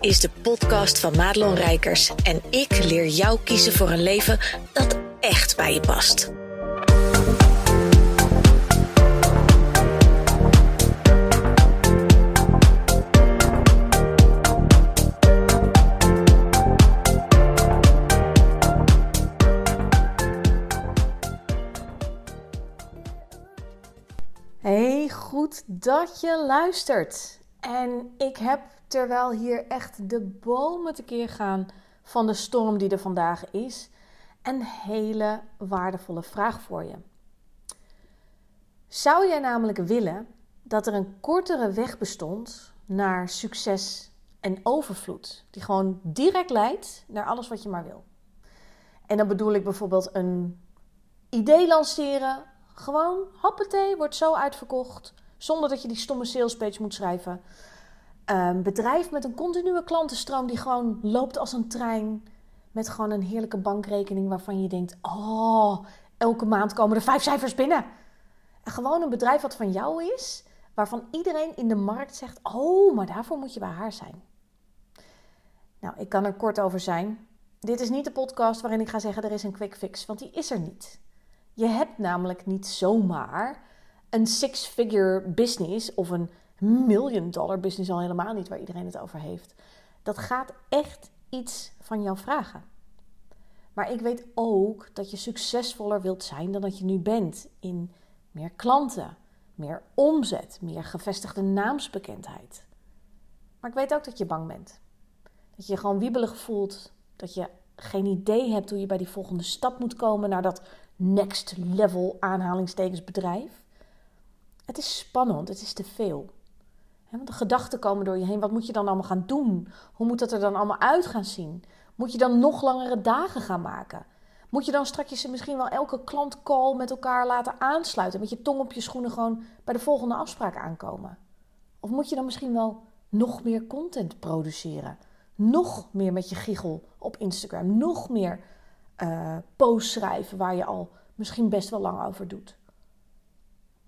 is de podcast van Madelon Rijkers en ik leer jou kiezen voor een leven dat echt bij je past. Hey, goed dat je luistert. En ik heb, terwijl hier echt de bomen tekeer gaan van de storm die er vandaag is, een hele waardevolle vraag voor je. Zou jij namelijk willen dat er een kortere weg bestond naar succes en overvloed, die gewoon direct leidt naar alles wat je maar wil? En dan bedoel ik bijvoorbeeld een idee lanceren, gewoon hoppatee, wordt zo uitverkocht. Zonder dat je die stomme salespage moet schrijven. Een bedrijf met een continue klantenstroom die gewoon loopt als een trein. Met gewoon een heerlijke bankrekening waarvan je denkt: oh, elke maand komen er vijf cijfers binnen. En gewoon een bedrijf wat van jou is, waarvan iedereen in de markt zegt: oh, maar daarvoor moet je bij haar zijn. Nou, ik kan er kort over zijn. Dit is niet de podcast waarin ik ga zeggen: er is een quick fix, want die is er niet. Je hebt namelijk niet zomaar een six-figure business of een million dollar business al helemaal niet waar iedereen het over heeft. Dat gaat echt iets van jou vragen. Maar ik weet ook dat je succesvoller wilt zijn dan dat je nu bent in meer klanten, meer omzet, meer gevestigde naamsbekendheid. Maar ik weet ook dat je bang bent. Dat je je gewoon wiebelig voelt, dat je geen idee hebt hoe je bij die volgende stap moet komen naar dat next level aanhalingstekens bedrijf. Het is spannend, het is te veel. Want de gedachten komen door je heen. Wat moet je dan allemaal gaan doen? Hoe moet dat er dan allemaal uit gaan zien? Moet je dan nog langere dagen gaan maken? Moet je dan straks misschien wel elke klantcall met elkaar laten aansluiten? Met je tong op je schoenen gewoon bij de volgende afspraak aankomen? Of moet je dan misschien wel nog meer content produceren? Nog meer met je giegel op Instagram? Nog meer uh, posts schrijven waar je al misschien best wel lang over doet?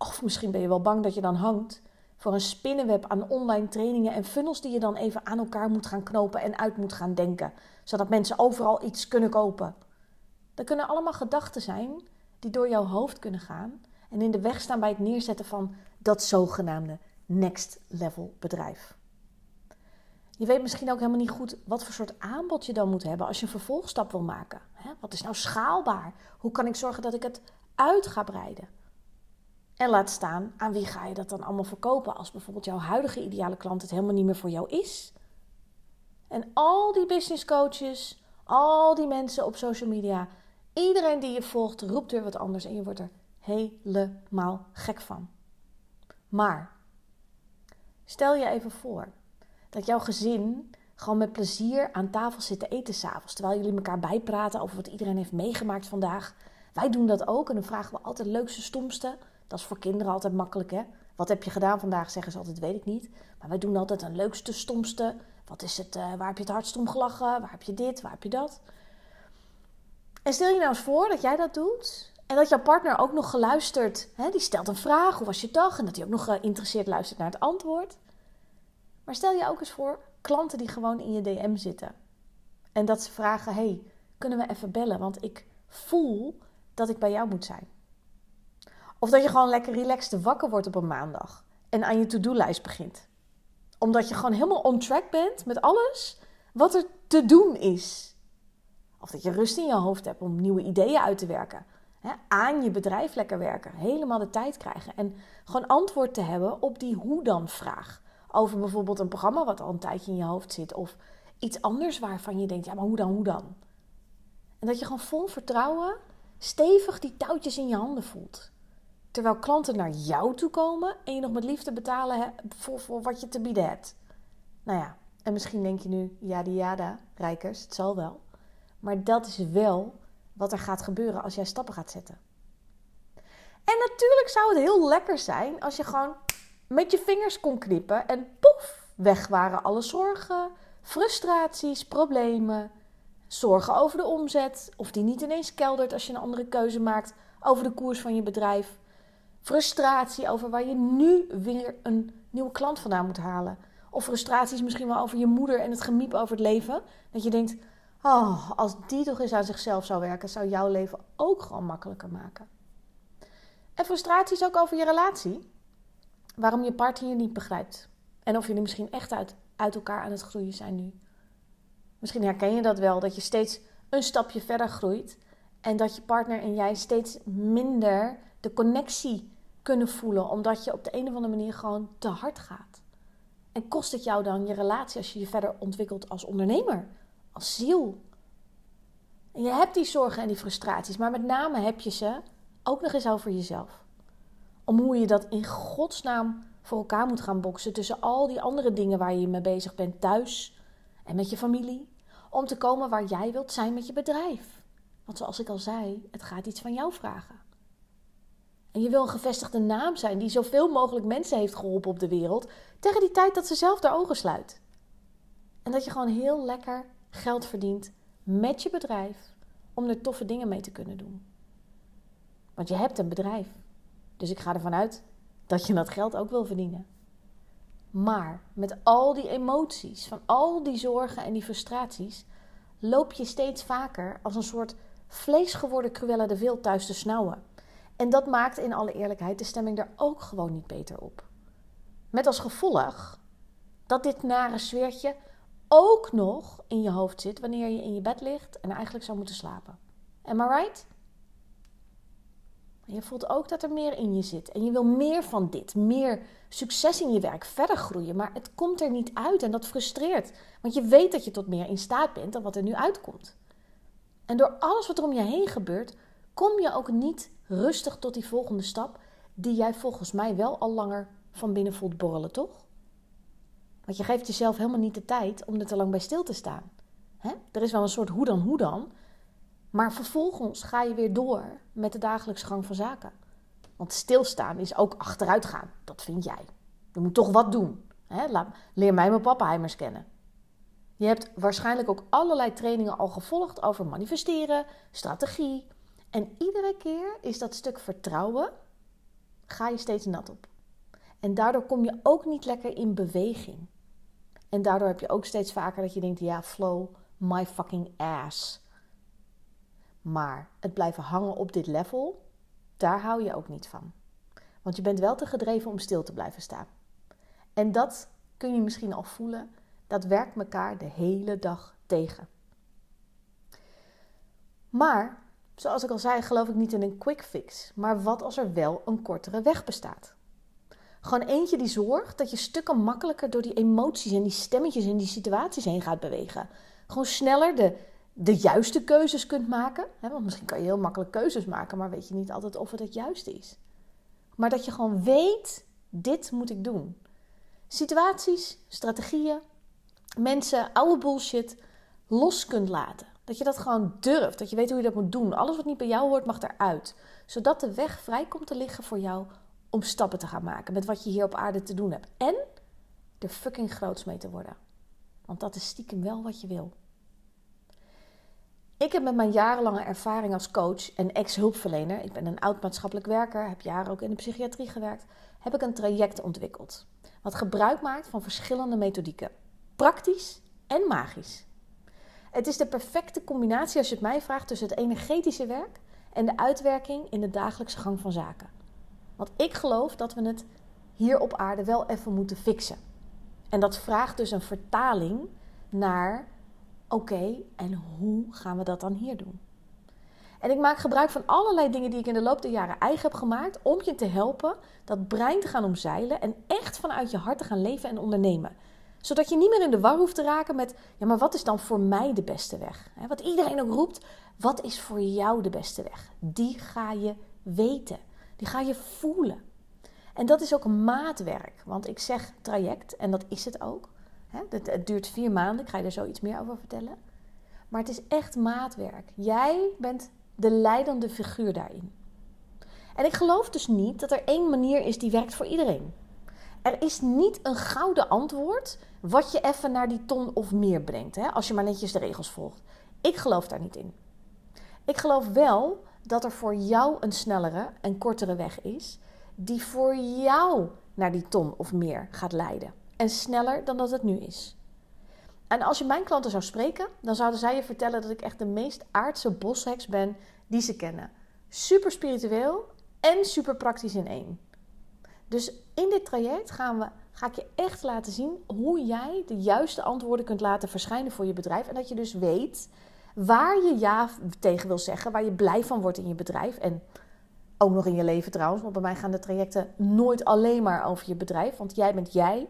Of misschien ben je wel bang dat je dan hangt voor een spinnenweb aan online trainingen en funnels die je dan even aan elkaar moet gaan knopen en uit moet gaan denken, zodat mensen overal iets kunnen kopen. Dat kunnen allemaal gedachten zijn die door jouw hoofd kunnen gaan en in de weg staan bij het neerzetten van dat zogenaamde next level bedrijf. Je weet misschien ook helemaal niet goed wat voor soort aanbod je dan moet hebben als je een vervolgstap wil maken. Wat is nou schaalbaar? Hoe kan ik zorgen dat ik het uit ga breiden? En laat staan aan wie ga je dat dan allemaal verkopen als bijvoorbeeld jouw huidige ideale klant het helemaal niet meer voor jou is. En al die business coaches, al die mensen op social media, iedereen die je volgt, roept weer wat anders en je wordt er helemaal gek van. Maar stel je even voor dat jouw gezin gewoon met plezier aan tafel zit te eten s'avonds. Terwijl jullie elkaar bijpraten over wat iedereen heeft meegemaakt vandaag. Wij doen dat ook en dan vragen we altijd leukste, stomste. Dat is voor kinderen altijd makkelijk, hè? Wat heb je gedaan vandaag? Zeggen ze altijd, weet ik niet. Maar wij doen altijd een leukste, stomste. Wat is het? Uh, waar heb je het hardst om gelachen? Waar heb je dit? Waar heb je dat? En stel je nou eens voor dat jij dat doet. En dat jouw partner ook nog geluisterd, hè, die stelt een vraag, hoe was je dag? En dat hij ook nog geïnteresseerd luistert naar het antwoord. Maar stel je ook eens voor klanten die gewoon in je DM zitten. En dat ze vragen, hey, kunnen we even bellen? Want ik voel dat ik bij jou moet zijn. Of dat je gewoon lekker relaxed wakker wordt op een maandag en aan je to-do-lijst begint. Omdat je gewoon helemaal on track bent met alles wat er te doen is. Of dat je rust in je hoofd hebt om nieuwe ideeën uit te werken. aan je bedrijf lekker werken. Helemaal de tijd krijgen. En gewoon antwoord te hebben op die hoe dan vraag. Over bijvoorbeeld een programma wat al een tijdje in je hoofd zit. Of iets anders waarvan je denkt, ja maar hoe dan, hoe dan? En dat je gewoon vol vertrouwen stevig die touwtjes in je handen voelt. Terwijl klanten naar jou toe komen en je nog met liefde betalen voor, voor wat je te bieden hebt. Nou ja, en misschien denk je nu, ja, die jada, rijkers, het zal wel. Maar dat is wel wat er gaat gebeuren als jij stappen gaat zetten. En natuurlijk zou het heel lekker zijn als je gewoon met je vingers kon knippen en poef, weg waren alle zorgen, frustraties, problemen, zorgen over de omzet of die niet ineens keldert als je een andere keuze maakt over de koers van je bedrijf frustratie over waar je nu weer een nieuwe klant vandaan moet halen. Of frustraties misschien wel over je moeder en het gemiep over het leven. Dat je denkt, oh, als die toch eens aan zichzelf zou werken, zou jouw leven ook gewoon makkelijker maken. En frustraties ook over je relatie. Waarom je partner je niet begrijpt. En of jullie misschien echt uit, uit elkaar aan het groeien zijn nu. Misschien herken je dat wel, dat je steeds een stapje verder groeit. En dat je partner en jij steeds minder de connectie kunnen voelen. Omdat je op de een of andere manier gewoon te hard gaat. En kost het jou dan je relatie als je je verder ontwikkelt als ondernemer, als ziel? En je hebt die zorgen en die frustraties, maar met name heb je ze ook nog eens over jezelf. Om hoe je dat in godsnaam voor elkaar moet gaan boksen tussen al die andere dingen waar je mee bezig bent thuis en met je familie. Om te komen waar jij wilt zijn met je bedrijf. Want zoals ik al zei, het gaat iets van jou vragen. En je wil een gevestigde naam zijn die zoveel mogelijk mensen heeft geholpen op de wereld. Tegen die tijd dat ze zelf de ogen sluit. En dat je gewoon heel lekker geld verdient met je bedrijf om er toffe dingen mee te kunnen doen. Want je hebt een bedrijf. Dus ik ga ervan uit dat je dat geld ook wil verdienen. Maar met al die emoties, van al die zorgen en die frustraties, loop je steeds vaker als een soort vleesgeworden Cruella de Vil thuis te snauwen. En dat maakt in alle eerlijkheid de stemming er ook gewoon niet beter op. Met als gevolg dat dit nare sfeertje ook nog in je hoofd zit wanneer je in je bed ligt en eigenlijk zou moeten slapen. Am I right? Je voelt ook dat er meer in je zit. En je wil meer van dit, meer succes in je werk, verder groeien. Maar het komt er niet uit en dat frustreert. Want je weet dat je tot meer in staat bent dan wat er nu uitkomt. En door alles wat er om je heen gebeurt, kom je ook niet rustig tot die volgende stap, die jij volgens mij wel al langer van binnen voelt borrelen, toch? Want je geeft jezelf helemaal niet de tijd om er te lang bij stil te staan. Er is wel een soort hoe dan, hoe dan. Maar vervolgens ga je weer door met de dagelijkse gang van zaken. Want stilstaan is ook achteruit gaan. Dat vind jij. Je moet toch wat doen. Laat, leer mij mijn pappenheimers kennen. Je hebt waarschijnlijk ook allerlei trainingen al gevolgd over manifesteren, strategie. En iedere keer is dat stuk vertrouwen, ga je steeds nat op. En daardoor kom je ook niet lekker in beweging. En daardoor heb je ook steeds vaker dat je denkt: ja, flow, my fucking ass. Maar het blijven hangen op dit level, daar hou je ook niet van. Want je bent wel te gedreven om stil te blijven staan. En dat kun je misschien al voelen, dat werkt elkaar de hele dag tegen. Maar, zoals ik al zei, geloof ik niet in een quick fix. Maar wat als er wel een kortere weg bestaat? Gewoon eentje die zorgt dat je stukken makkelijker door die emoties en die stemmetjes en die situaties heen gaat bewegen. Gewoon sneller de de juiste keuzes kunt maken. Want misschien kan je heel makkelijk keuzes maken, maar weet je niet altijd of het het juiste is. Maar dat je gewoon weet, dit moet ik doen. Situaties, strategieën, mensen, oude bullshit los kunt laten. Dat je dat gewoon durft, dat je weet hoe je dat moet doen. Alles wat niet bij jou hoort mag eruit. Zodat de weg vrij komt te liggen voor jou om stappen te gaan maken met wat je hier op aarde te doen hebt. En er fucking groots mee te worden. Want dat is stiekem wel wat je wil. Ik heb met mijn jarenlange ervaring als coach en ex-hulpverlener, ik ben een oud maatschappelijk werker, heb jaren ook in de psychiatrie gewerkt, heb ik een traject ontwikkeld. Wat gebruik maakt van verschillende methodieken. Praktisch en magisch. Het is de perfecte combinatie als je het mij vraagt tussen het energetische werk en de uitwerking in de dagelijkse gang van zaken. Want ik geloof dat we het hier op aarde wel even moeten fixen. En dat vraagt dus een vertaling naar Oké, en hoe gaan we dat dan hier doen? En ik maak gebruik van allerlei dingen die ik in de loop der jaren eigen heb gemaakt om je te helpen dat brein te gaan omzeilen en echt vanuit je hart te gaan leven en ondernemen. Zodat je niet meer in de war hoeft te raken met, ja, maar wat is dan voor mij de beste weg? Wat iedereen ook roept, wat is voor jou de beste weg? Die ga je weten, die ga je voelen. En dat is ook maatwerk, want ik zeg traject en dat is het ook. Het, duurt vier maanden, ik ga je er zo iets meer over vertellen. Maar het is echt maatwerk. Jij bent de leidende figuur daarin. En ik geloof dus niet dat er één manier is die werkt voor iedereen. Er is niet een gouden antwoord wat je even naar die ton of meer brengt, hè, als je maar netjes de regels volgt. Ik geloof daar niet in. Ik geloof wel dat er voor jou een snellere en kortere weg is, die voor jou naar die ton of meer gaat leiden. en sneller dan dat het nu is. En als je mijn klanten zou spreken, dan zouden zij je vertellen dat ik echt de meest aardse bosheks ben die ze kennen. Super spiritueel en super praktisch in één. Dus in dit traject gaan we, ga ik je echt laten zien hoe jij de juiste antwoorden kunt laten verschijnen voor je bedrijf. En dat je dus weet waar je ja tegen wil zeggen, waar je blij van wordt in je bedrijf. En ook nog in je leven trouwens, want bij mij gaan de trajecten nooit alleen maar over je bedrijf. Want jij bent jij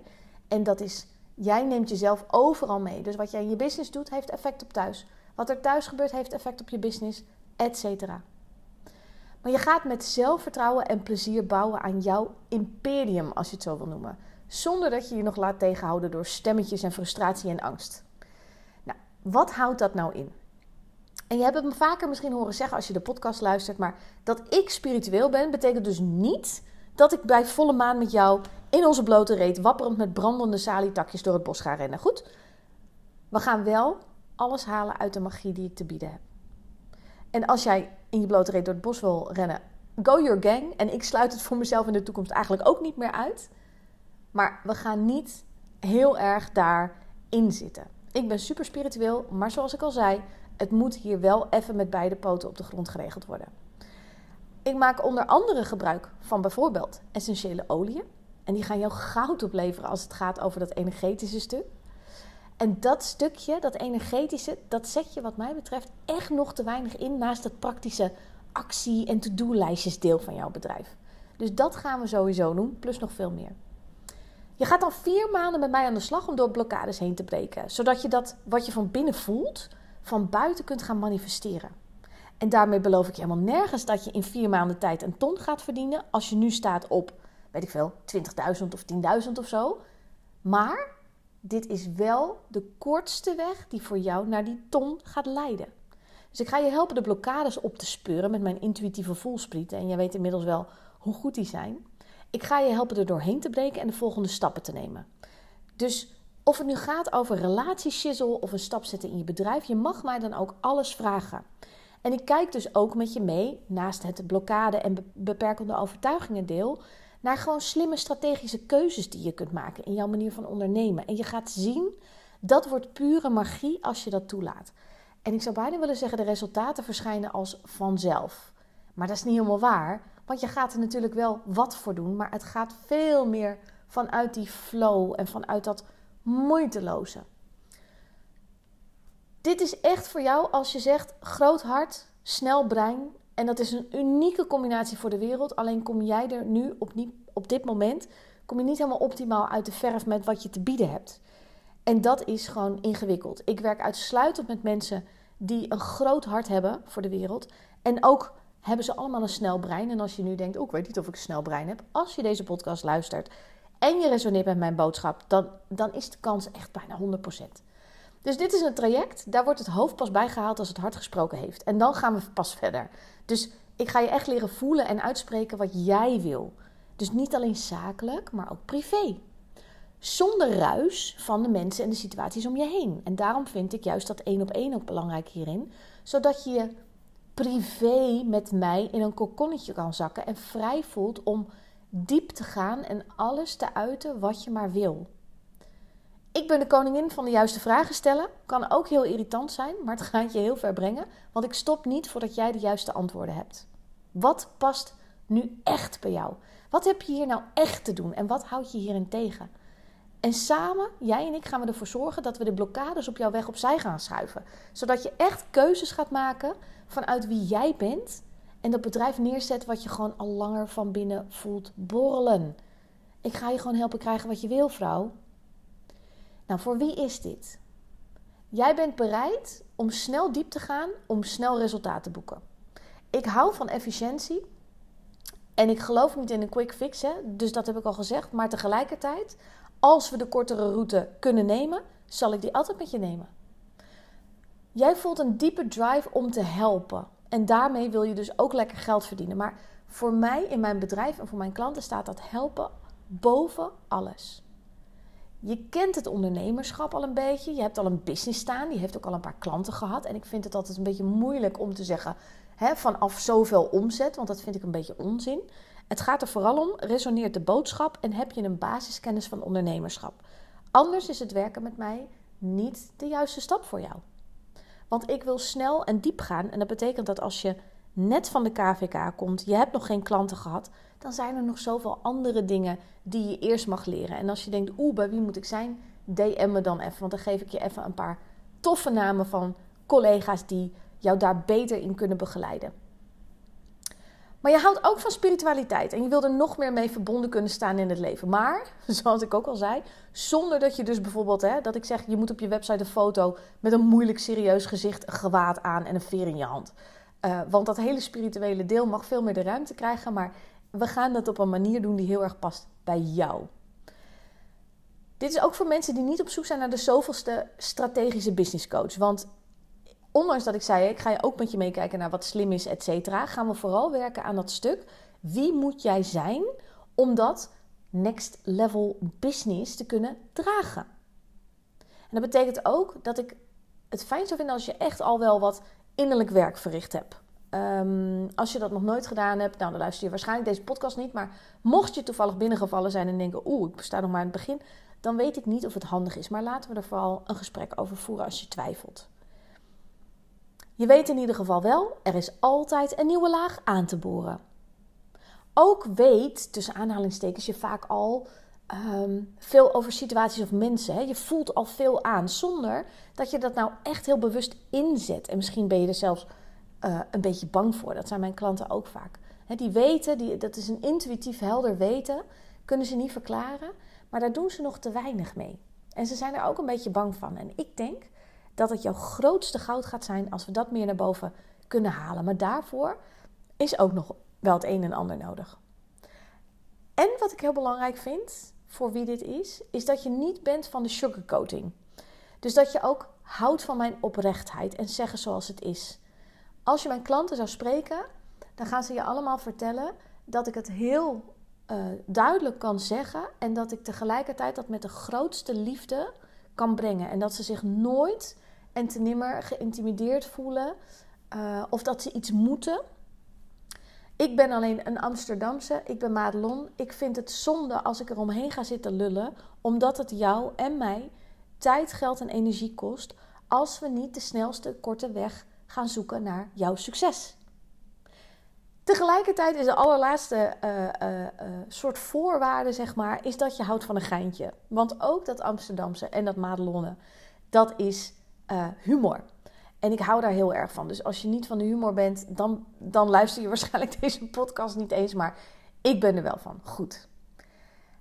en dat is, jij neemt jezelf overal mee. Dus wat jij in je business doet, heeft effect op thuis. Wat er thuis gebeurt, heeft effect op je business, et cetera. Maar je gaat met zelfvertrouwen en plezier bouwen aan jouw imperium, als je het zo wil noemen. Zonder dat je je nog laat tegenhouden door stemmetjes en frustratie en angst. Nou, wat houdt dat nou in? En je hebt het me vaker misschien horen zeggen als je de podcast luistert, maar dat ik spiritueel ben, betekent dus niet dat ik bij volle maan met jou in onze blote reet wapperend met brandende salietakjes door het bos ga rennen. Goed? We gaan wel alles halen uit de magie die ik te bieden heb. En als jij in je blote reet door het bos wil rennen, go your gang. En ik sluit het voor mezelf in de toekomst eigenlijk ook niet meer uit. Maar we gaan niet heel erg daarin zitten. Ik ben super spiritueel, maar zoals ik al zei, het moet hier wel even met beide poten op de grond geregeld worden. Ik maak onder andere gebruik van bijvoorbeeld essentiële oliën. En die gaan jou goud opleveren als het gaat over dat energetische stuk. En dat stukje, dat energetische, dat zet je wat mij betreft echt nog te weinig in naast het praktische actie- en to-do-lijstjes deel van jouw bedrijf. Dus dat gaan we sowieso doen, plus nog veel meer. Je gaat dan vier maanden met mij aan de slag om door blokkades heen te breken. Zodat je dat wat je van binnen voelt, van buiten kunt gaan manifesteren. En daarmee beloof ik je helemaal nergens dat je in vier maanden tijd een ton gaat verdienen. Als je nu staat op, weet ik veel, 20.000 of 10.000 of zo. Maar dit is wel de kortste weg die voor jou naar die ton gaat leiden. Dus ik ga je helpen de blokkades op te speuren met mijn intuïtieve voelsprieten. En jij weet inmiddels wel hoe goed die zijn. Ik ga je helpen er doorheen te breken en de volgende stappen te nemen. Dus of het nu gaat over relatieshizzel of een stap zetten in je bedrijf, je mag mij dan ook alles vragen. En ik kijk dus ook met je mee, naast het blokkade en beperkende overtuigingen deel, naar gewoon slimme strategische keuzes die je kunt maken in jouw manier van ondernemen. En je gaat zien, dat wordt pure magie als je dat toelaat. En ik zou bijna willen zeggen, de resultaten verschijnen als vanzelf. Maar dat is niet helemaal waar, want je gaat er natuurlijk wel wat voor doen, maar het gaat veel meer vanuit die flow en vanuit dat moeiteloze. Dit is echt voor jou als je zegt groot hart, snel brein. En dat is een unieke combinatie voor de wereld. Alleen kom jij er nu op, op dit moment kom je niet helemaal optimaal uit de verf met wat je te bieden hebt. En dat is gewoon ingewikkeld. Ik werk uitsluitend met mensen die een groot hart hebben voor de wereld. En ook hebben ze allemaal een snel brein. En als je nu denkt, oh, ik weet niet of ik een snel brein heb. Als je deze podcast luistert en je resoneert met mijn boodschap, dan, dan is de kans echt bijna 100%. Dus dit is een traject, daar wordt het hoofd pas bijgehaald als het hart gesproken heeft. En dan gaan we pas verder. Dus ik ga je echt leren voelen en uitspreken wat jij wil. Dus niet alleen zakelijk, maar ook privé. Zonder ruis van de mensen en de situaties om je heen. En daarom vind ik juist dat één op één ook belangrijk hierin. Zodat je je privé met mij in een kokonnetje kan zakken en vrij voelt om diep te gaan en alles te uiten wat je maar wil. Ik ben de koningin van de juiste vragen stellen. Kan ook heel irritant zijn, maar het gaat je heel ver brengen. Want ik stop niet voordat jij de juiste antwoorden hebt. Wat past nu echt bij jou? Wat heb je hier nou echt te doen en wat houd je hierin tegen? En samen, jij en ik, gaan we ervoor zorgen dat we de blokkades op jouw weg opzij gaan schuiven. Zodat je echt keuzes gaat maken vanuit wie jij bent en dat bedrijf neerzet wat je gewoon al langer van binnen voelt borrelen. Ik ga je gewoon helpen krijgen wat je wil, vrouw. Nou, voor wie is dit? Jij bent bereid om snel diep te gaan, om snel resultaten te boeken. Ik hou van efficiëntie en ik geloof niet in een quick fix, hè? dus dat heb ik al gezegd. Maar tegelijkertijd, als we de kortere route kunnen nemen, zal ik die altijd met je nemen. Jij voelt een diepe drive om te helpen, en daarmee wil je dus ook lekker geld verdienen. Maar voor mij in mijn bedrijf en voor mijn klanten staat dat helpen boven alles. Je kent het ondernemerschap al een beetje. Je hebt al een business staan. Die heeft ook al een paar klanten gehad. En ik vind het altijd een beetje moeilijk om te zeggen: hè, vanaf zoveel omzet, want dat vind ik een beetje onzin. Het gaat er vooral om, resoneert de boodschap en heb je een basiskennis van ondernemerschap. Anders is het werken met mij niet de juiste stap voor jou. Want ik wil snel en diep gaan en dat betekent dat als je net van de KVK komt, je hebt nog geen klanten gehad, dan zijn er nog zoveel andere dingen die je eerst mag leren. En als je denkt, oeh, bij wie moet ik zijn? DM me dan even, want dan geef ik je even een paar toffe namen van collega's die jou daar beter in kunnen begeleiden. Maar je houdt ook van spiritualiteit en je wil er nog meer mee verbonden kunnen staan in het leven. Maar, zoals ik ook al zei, zonder dat je dus bijvoorbeeld, hè, dat ik zeg, je moet op je website een foto met een moeilijk serieus gezicht, een gewaad aan en een veer in je hand. Uh, want dat hele spirituele deel mag veel meer de ruimte krijgen, maar we gaan dat op een manier doen die heel erg past bij jou. Dit is ook voor mensen die niet op zoek zijn naar de zoveelste strategische business coach. Want ondanks dat ik zei, ik ga je ook met je meekijken naar wat slim is, et cetera, gaan we vooral werken aan dat stuk. Wie moet jij zijn om dat next level business te kunnen dragen? En dat betekent ook dat ik het fijn zou vinden als je echt al wel wat innerlijk werk verricht hebt. Um, als je dat nog nooit gedaan hebt, nou, dan luister je waarschijnlijk deze podcast niet. Maar mocht je toevallig binnengevallen zijn en denken: oeh, ik sta nog maar aan het begin, dan weet ik niet of het handig is. Maar laten we er vooral een gesprek over voeren als je twijfelt. Je weet in ieder geval wel, er is altijd een nieuwe laag aan te boren. Ook weet, tussen aanhalingstekens, je vaak al um, veel over situaties of mensen. Hè? Je voelt al veel aan, zonder dat je dat nou echt heel bewust inzet. En misschien ben je er zelfs uh, een beetje bang voor. Dat zijn mijn klanten ook vaak. Die weten, die, dat is een intuïtief helder weten, kunnen ze niet verklaren, maar daar doen ze nog te weinig mee. En ze zijn er ook een beetje bang van. En ik denk dat het jouw grootste goud gaat zijn als we dat meer naar boven kunnen halen. Maar daarvoor is ook nog wel het een en ander nodig. En wat ik heel belangrijk vind voor wie dit is, is dat je niet bent van de sugarcoating. Dus dat je ook houdt van mijn oprechtheid en zeggen zoals het is. Als je mijn klanten zou spreken, dan gaan ze je allemaal vertellen dat ik het heel uh, duidelijk kan zeggen en dat ik tegelijkertijd dat met de grootste liefde kan brengen. En dat ze zich nooit en te nimmer geïntimideerd voelen uh, of dat ze iets moeten. Ik ben alleen een Amsterdamse, ik ben Madelon. Ik vind het zonde als ik er omheen ga zitten lullen, omdat het jou en mij tijd, geld en energie kost als we niet de snelste korte weg gaan zoeken naar jouw succes. Tegelijkertijd is de allerlaatste uh, uh, soort voorwaarde, zeg maar, is dat je houdt van een geintje. Want ook dat Amsterdamse en dat Madelonne, dat is humor. En ik hou daar heel erg van. Dus als je niet van de humor bent, dan, dan luister je waarschijnlijk deze podcast niet eens. Maar ik ben er wel van. Goed.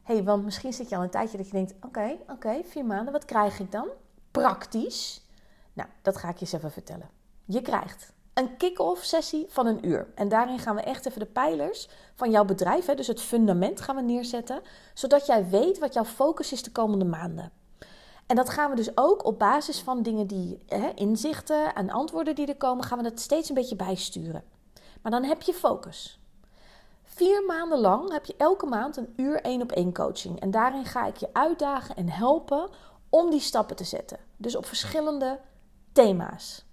hey, want misschien zit je al een tijdje dat je denkt: oké, oké, vier maanden, wat krijg ik dan? Praktisch. Nou, dat ga ik je eens even vertellen. Je krijgt een kick-off sessie van een uur. En daarin gaan we echt even de pijlers van jouw bedrijf, hè, dus het fundament gaan we neerzetten, zodat jij weet wat jouw focus is de komende maanden. En dat gaan we dus ook op basis van dingen die, hè, inzichten en antwoorden die er komen, gaan we dat steeds een beetje bijsturen. Maar dan heb je focus. Vier maanden lang heb je elke maand een uur één op één coaching. En daarin ga ik je uitdagen en helpen om die stappen te zetten. Dus op verschillende thema's.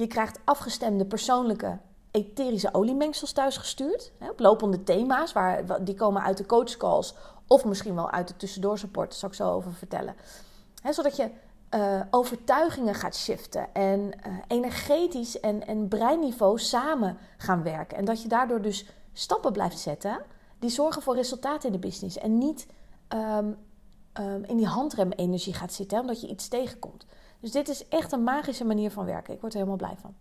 Je krijgt afgestemde persoonlijke etherische oliemengsels thuisgestuurd. Op lopende thema's, waar, die komen uit de coachcalls of misschien wel uit de tussendoorsupport. Daar zal ik zo over vertellen. Zodat je uh, overtuigingen gaat shiften en uh, energetisch en, en breinniveau samen gaan werken. En dat je daardoor dus stappen blijft zetten die zorgen voor resultaten in de business. En niet um, um, in die handrem-energie gaat zitten, omdat je iets tegenkomt. Dus dit is echt een magische manier van werken. Ik word er helemaal blij van.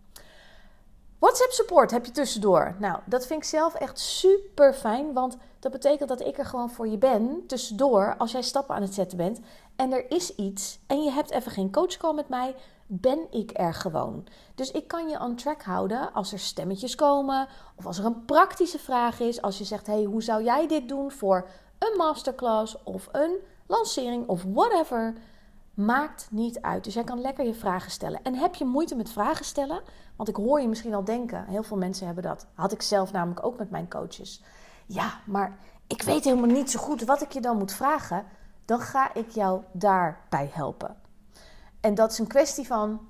WhatsApp support heb je tussendoor. Nou, dat vind ik zelf echt super fijn, want dat betekent dat ik er gewoon voor je ben tussendoor als jij stappen aan het zetten bent en er is iets en je hebt even geen coachcall met mij, ben ik er gewoon. Dus ik kan je on track houden als er stemmetjes komen of als er een praktische vraag is, als je zegt hey, hoe zou jij dit doen voor een masterclass of een lancering of whatever. Maakt niet uit. Dus jij kan lekker je vragen stellen. En heb je moeite met vragen stellen? Want ik hoor je misschien al denken, heel veel mensen hebben dat. Had ik zelf namelijk ook met mijn coaches. Ja, maar ik weet helemaal niet zo goed wat ik je dan moet vragen. Dan ga ik jou daarbij helpen. En dat is een kwestie van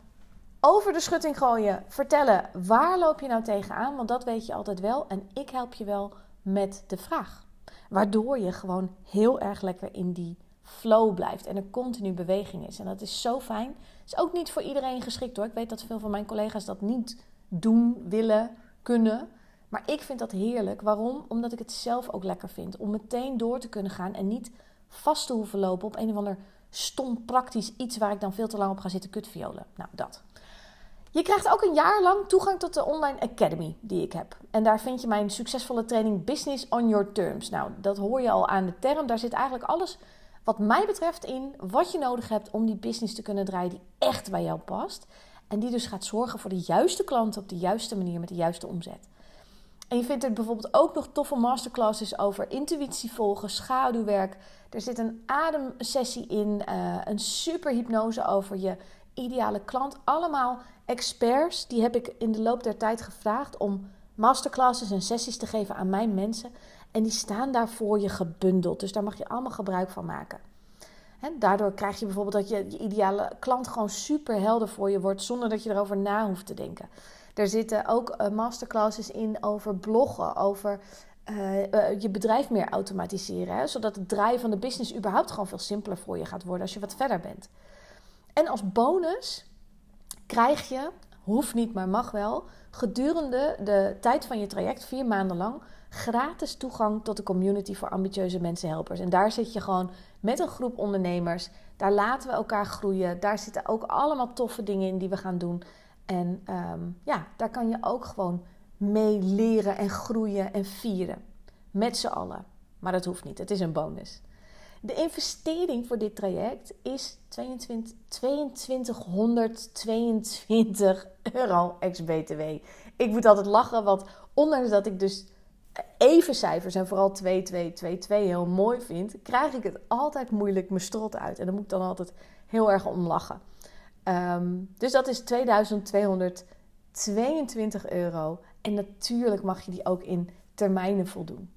over de schutting gooien, vertellen waar loop je nou tegenaan, want dat weet je altijd wel. En ik help je wel met de vraag. Waardoor je gewoon heel erg lekker in die flow blijft en er continu beweging is. En dat is zo fijn. Is ook niet voor iedereen geschikt hoor. Ik weet dat veel van mijn collega's dat niet doen, willen, kunnen. Maar ik vind dat heerlijk. Waarom? Omdat ik het zelf ook lekker vind. Om meteen door te kunnen gaan en niet vast te hoeven lopen op een of ander stom praktisch iets waar ik dan veel te lang op ga zitten kutviolen. Nou, dat. Je krijgt ook een jaar lang toegang tot de online academy die ik heb. En daar vind je mijn succesvolle training Business on Your Terms. Nou, dat hoor je al aan de term. Daar zit eigenlijk alles wat mij betreft in wat je nodig hebt om die business te kunnen draaien die echt bij jou past. En die dus gaat zorgen voor de juiste klanten op de juiste manier met de juiste omzet. En je vindt er bijvoorbeeld ook nog toffe masterclasses over intuïtie volgen, schaduwwerk. Er zit een ademsessie in, uh, een super hypnose over je ideale klant. Allemaal experts, die heb ik in de loop der tijd gevraagd om masterclasses en sessies te geven aan mijn mensen. En die staan daar voor je gebundeld. Dus daar mag je allemaal gebruik van maken. daardoor krijg je bijvoorbeeld dat je, je ideale klant gewoon super helder voor je wordt, zonder dat je erover na hoeft te denken. Er zitten ook uh, masterclasses in over bloggen, over uh, uh, je bedrijf meer automatiseren. Hè? Zodat het draaien van de business überhaupt gewoon veel simpeler voor je gaat worden als je wat verder bent. En als bonus krijg je, hoeft niet, maar mag wel, gedurende de tijd van je traject, vier maanden lang, gratis toegang tot de community voor ambitieuze mensenhelpers. En daar zit je gewoon met een groep ondernemers. Daar laten we elkaar groeien. Daar zitten ook allemaal toffe dingen in die we gaan doen. En ehm, ja, daar kan je ook gewoon mee leren en groeien en vieren. Met z'n allen. Maar dat hoeft niet, het is een bonus. De investering voor dit traject is 22, 2222 euro ex-BTW. Ik moet altijd lachen, want ondanks dat ik dus even cijfers en vooral 2222 heel mooi vind, krijg ik het altijd moeilijk mijn strot uit. En dan moet ik dan altijd heel erg om lachen. Ehm, dus dat is 2222 euro. En natuurlijk mag je die ook in termijnen voldoen.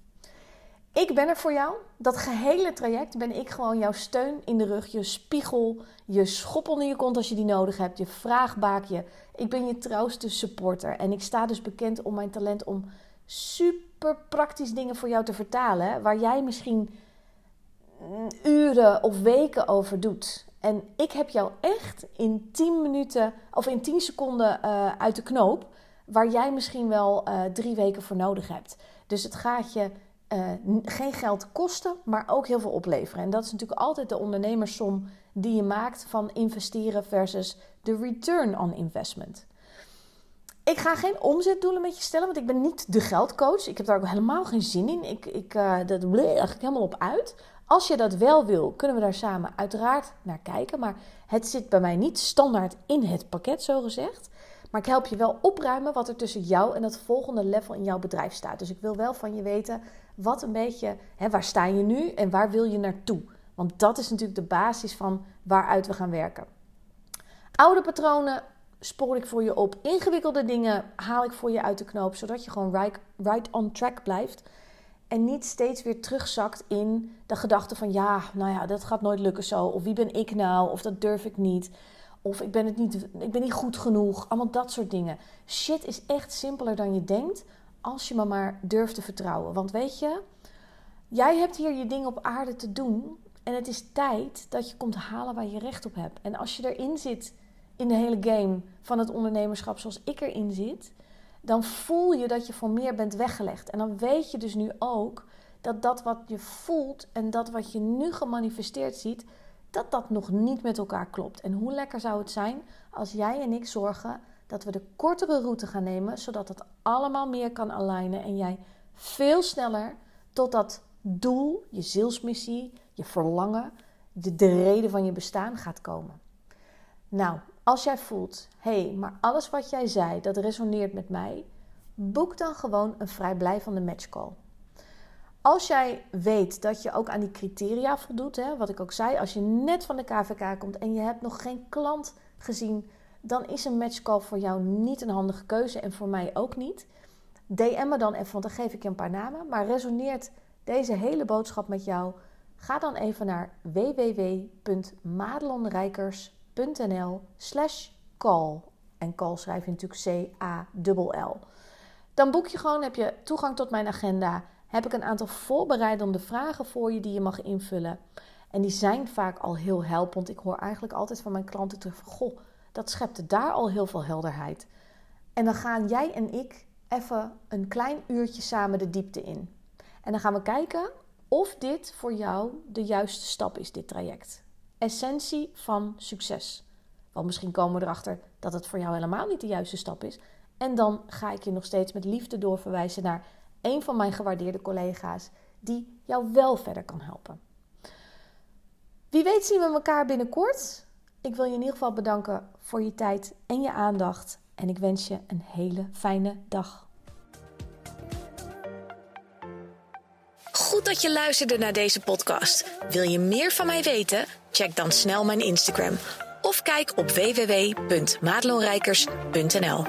Ik ben er voor jou. Dat gehele traject ben ik gewoon jouw steun in de rug, je spiegel, je schop onder je kont als je die nodig hebt, je vraagbaakje. Ik ben je trouwste supporter en ik sta dus bekend om mijn talent om super praktisch dingen voor jou te vertalen, waar jij misschien uren of weken over doet. En ik heb jou echt in 10 minuten of in 10 seconden uh, uit de knoop, waar jij misschien wel uh, drie weken voor nodig hebt. Dus het gaat je uh, geen geld kosten, maar ook heel veel opleveren. En dat is natuurlijk altijd de ondernemersom die je maakt van investeren versus de return on investment. Ik ga geen omzetdoelen met je stellen, want ik ben niet de geldcoach. Ik heb daar ook helemaal geen zin in. Ik, ik, uh, dat ik helemaal op uit. Als je dat wel wil, kunnen we daar samen uiteraard naar kijken. Maar het zit bij mij niet standaard in het pakket, zo gezegd. Maar ik help je wel opruimen wat er tussen jou en het volgende level in jouw bedrijf staat. Dus ik wil wel van je weten wat een beetje, hè, waar sta je nu en waar wil je naartoe? Want dat is natuurlijk de basis van waaruit we gaan werken. Oude patronen spoor ik voor je op. Ingewikkelde dingen haal ik voor je uit de knoop, zodat je gewoon right, right on track blijft. En niet steeds weer terugzakt in de gedachte van ja, nou ja, dat gaat nooit lukken zo. Of wie ben ik nou? Of dat durf ik niet. Of ik ben, het niet, ik ben niet goed genoeg. Allemaal dat soort dingen. Shit is echt simpeler dan je denkt. Als je me maar durft te vertrouwen. Want weet je, jij hebt hier je ding op aarde te doen. En het is tijd dat je komt halen waar je recht op hebt. En als je erin zit in de hele game van het ondernemerschap zoals ik erin zit, dan voel je dat je voor meer bent weggelegd. En dan weet je dus nu ook dat dat wat je voelt en dat wat je nu gemanifesteerd ziet, dat dat nog niet met elkaar klopt. En hoe lekker zou het zijn als jij en ik zorgen dat we de kortere route gaan nemen, zodat het allemaal meer kan alignen en jij veel sneller tot dat doel, je zielsmissie, je verlangen, de, de reden van je bestaan gaat komen. Nou, als jij voelt, hé, hey, maar alles wat jij zei, dat resoneert met mij, boek dan gewoon een vrijblijvende matchcall. Als jij weet dat je ook aan die criteria voldoet, hè, wat ik ook zei, als je net van de KVK komt en je hebt nog geen klant gezien, dan is een matchcall voor jou niet een handige keuze en voor mij ook niet. DM me dan even, want dan geef ik je een paar namen. Maar resoneert deze hele boodschap met jou? Ga dan even naar www.madelonrijkers.nl slash call. En call schrijf je natuurlijk C-A-L-L. Dan boek je gewoon, heb je toegang tot mijn agenda. Heb ik een aantal voorbereidende vragen voor je die je mag invullen. En die zijn vaak al heel helpend. Ik hoor eigenlijk altijd van mijn klanten terug van... Goh, dat schepte daar al heel veel helderheid. En dan gaan jij en ik even een klein uurtje samen de diepte in. En dan gaan we kijken of dit voor jou de juiste stap is, dit traject. Essentie van succes. Want misschien komen we erachter dat het voor jou helemaal niet de juiste stap is. En dan ga ik je nog steeds met liefde doorverwijzen naar een van mijn gewaardeerde collega's die jou wel verder kan helpen. Wie weet zien we elkaar binnenkort. Ik wil je in ieder geval bedanken voor je tijd en je aandacht. En ik wens je een hele fijne dag. Goed dat je luisterde naar deze podcast. Wil je meer van mij weten? Check dan snel mijn Instagram of kijk op www.maatloonrijkers.nl.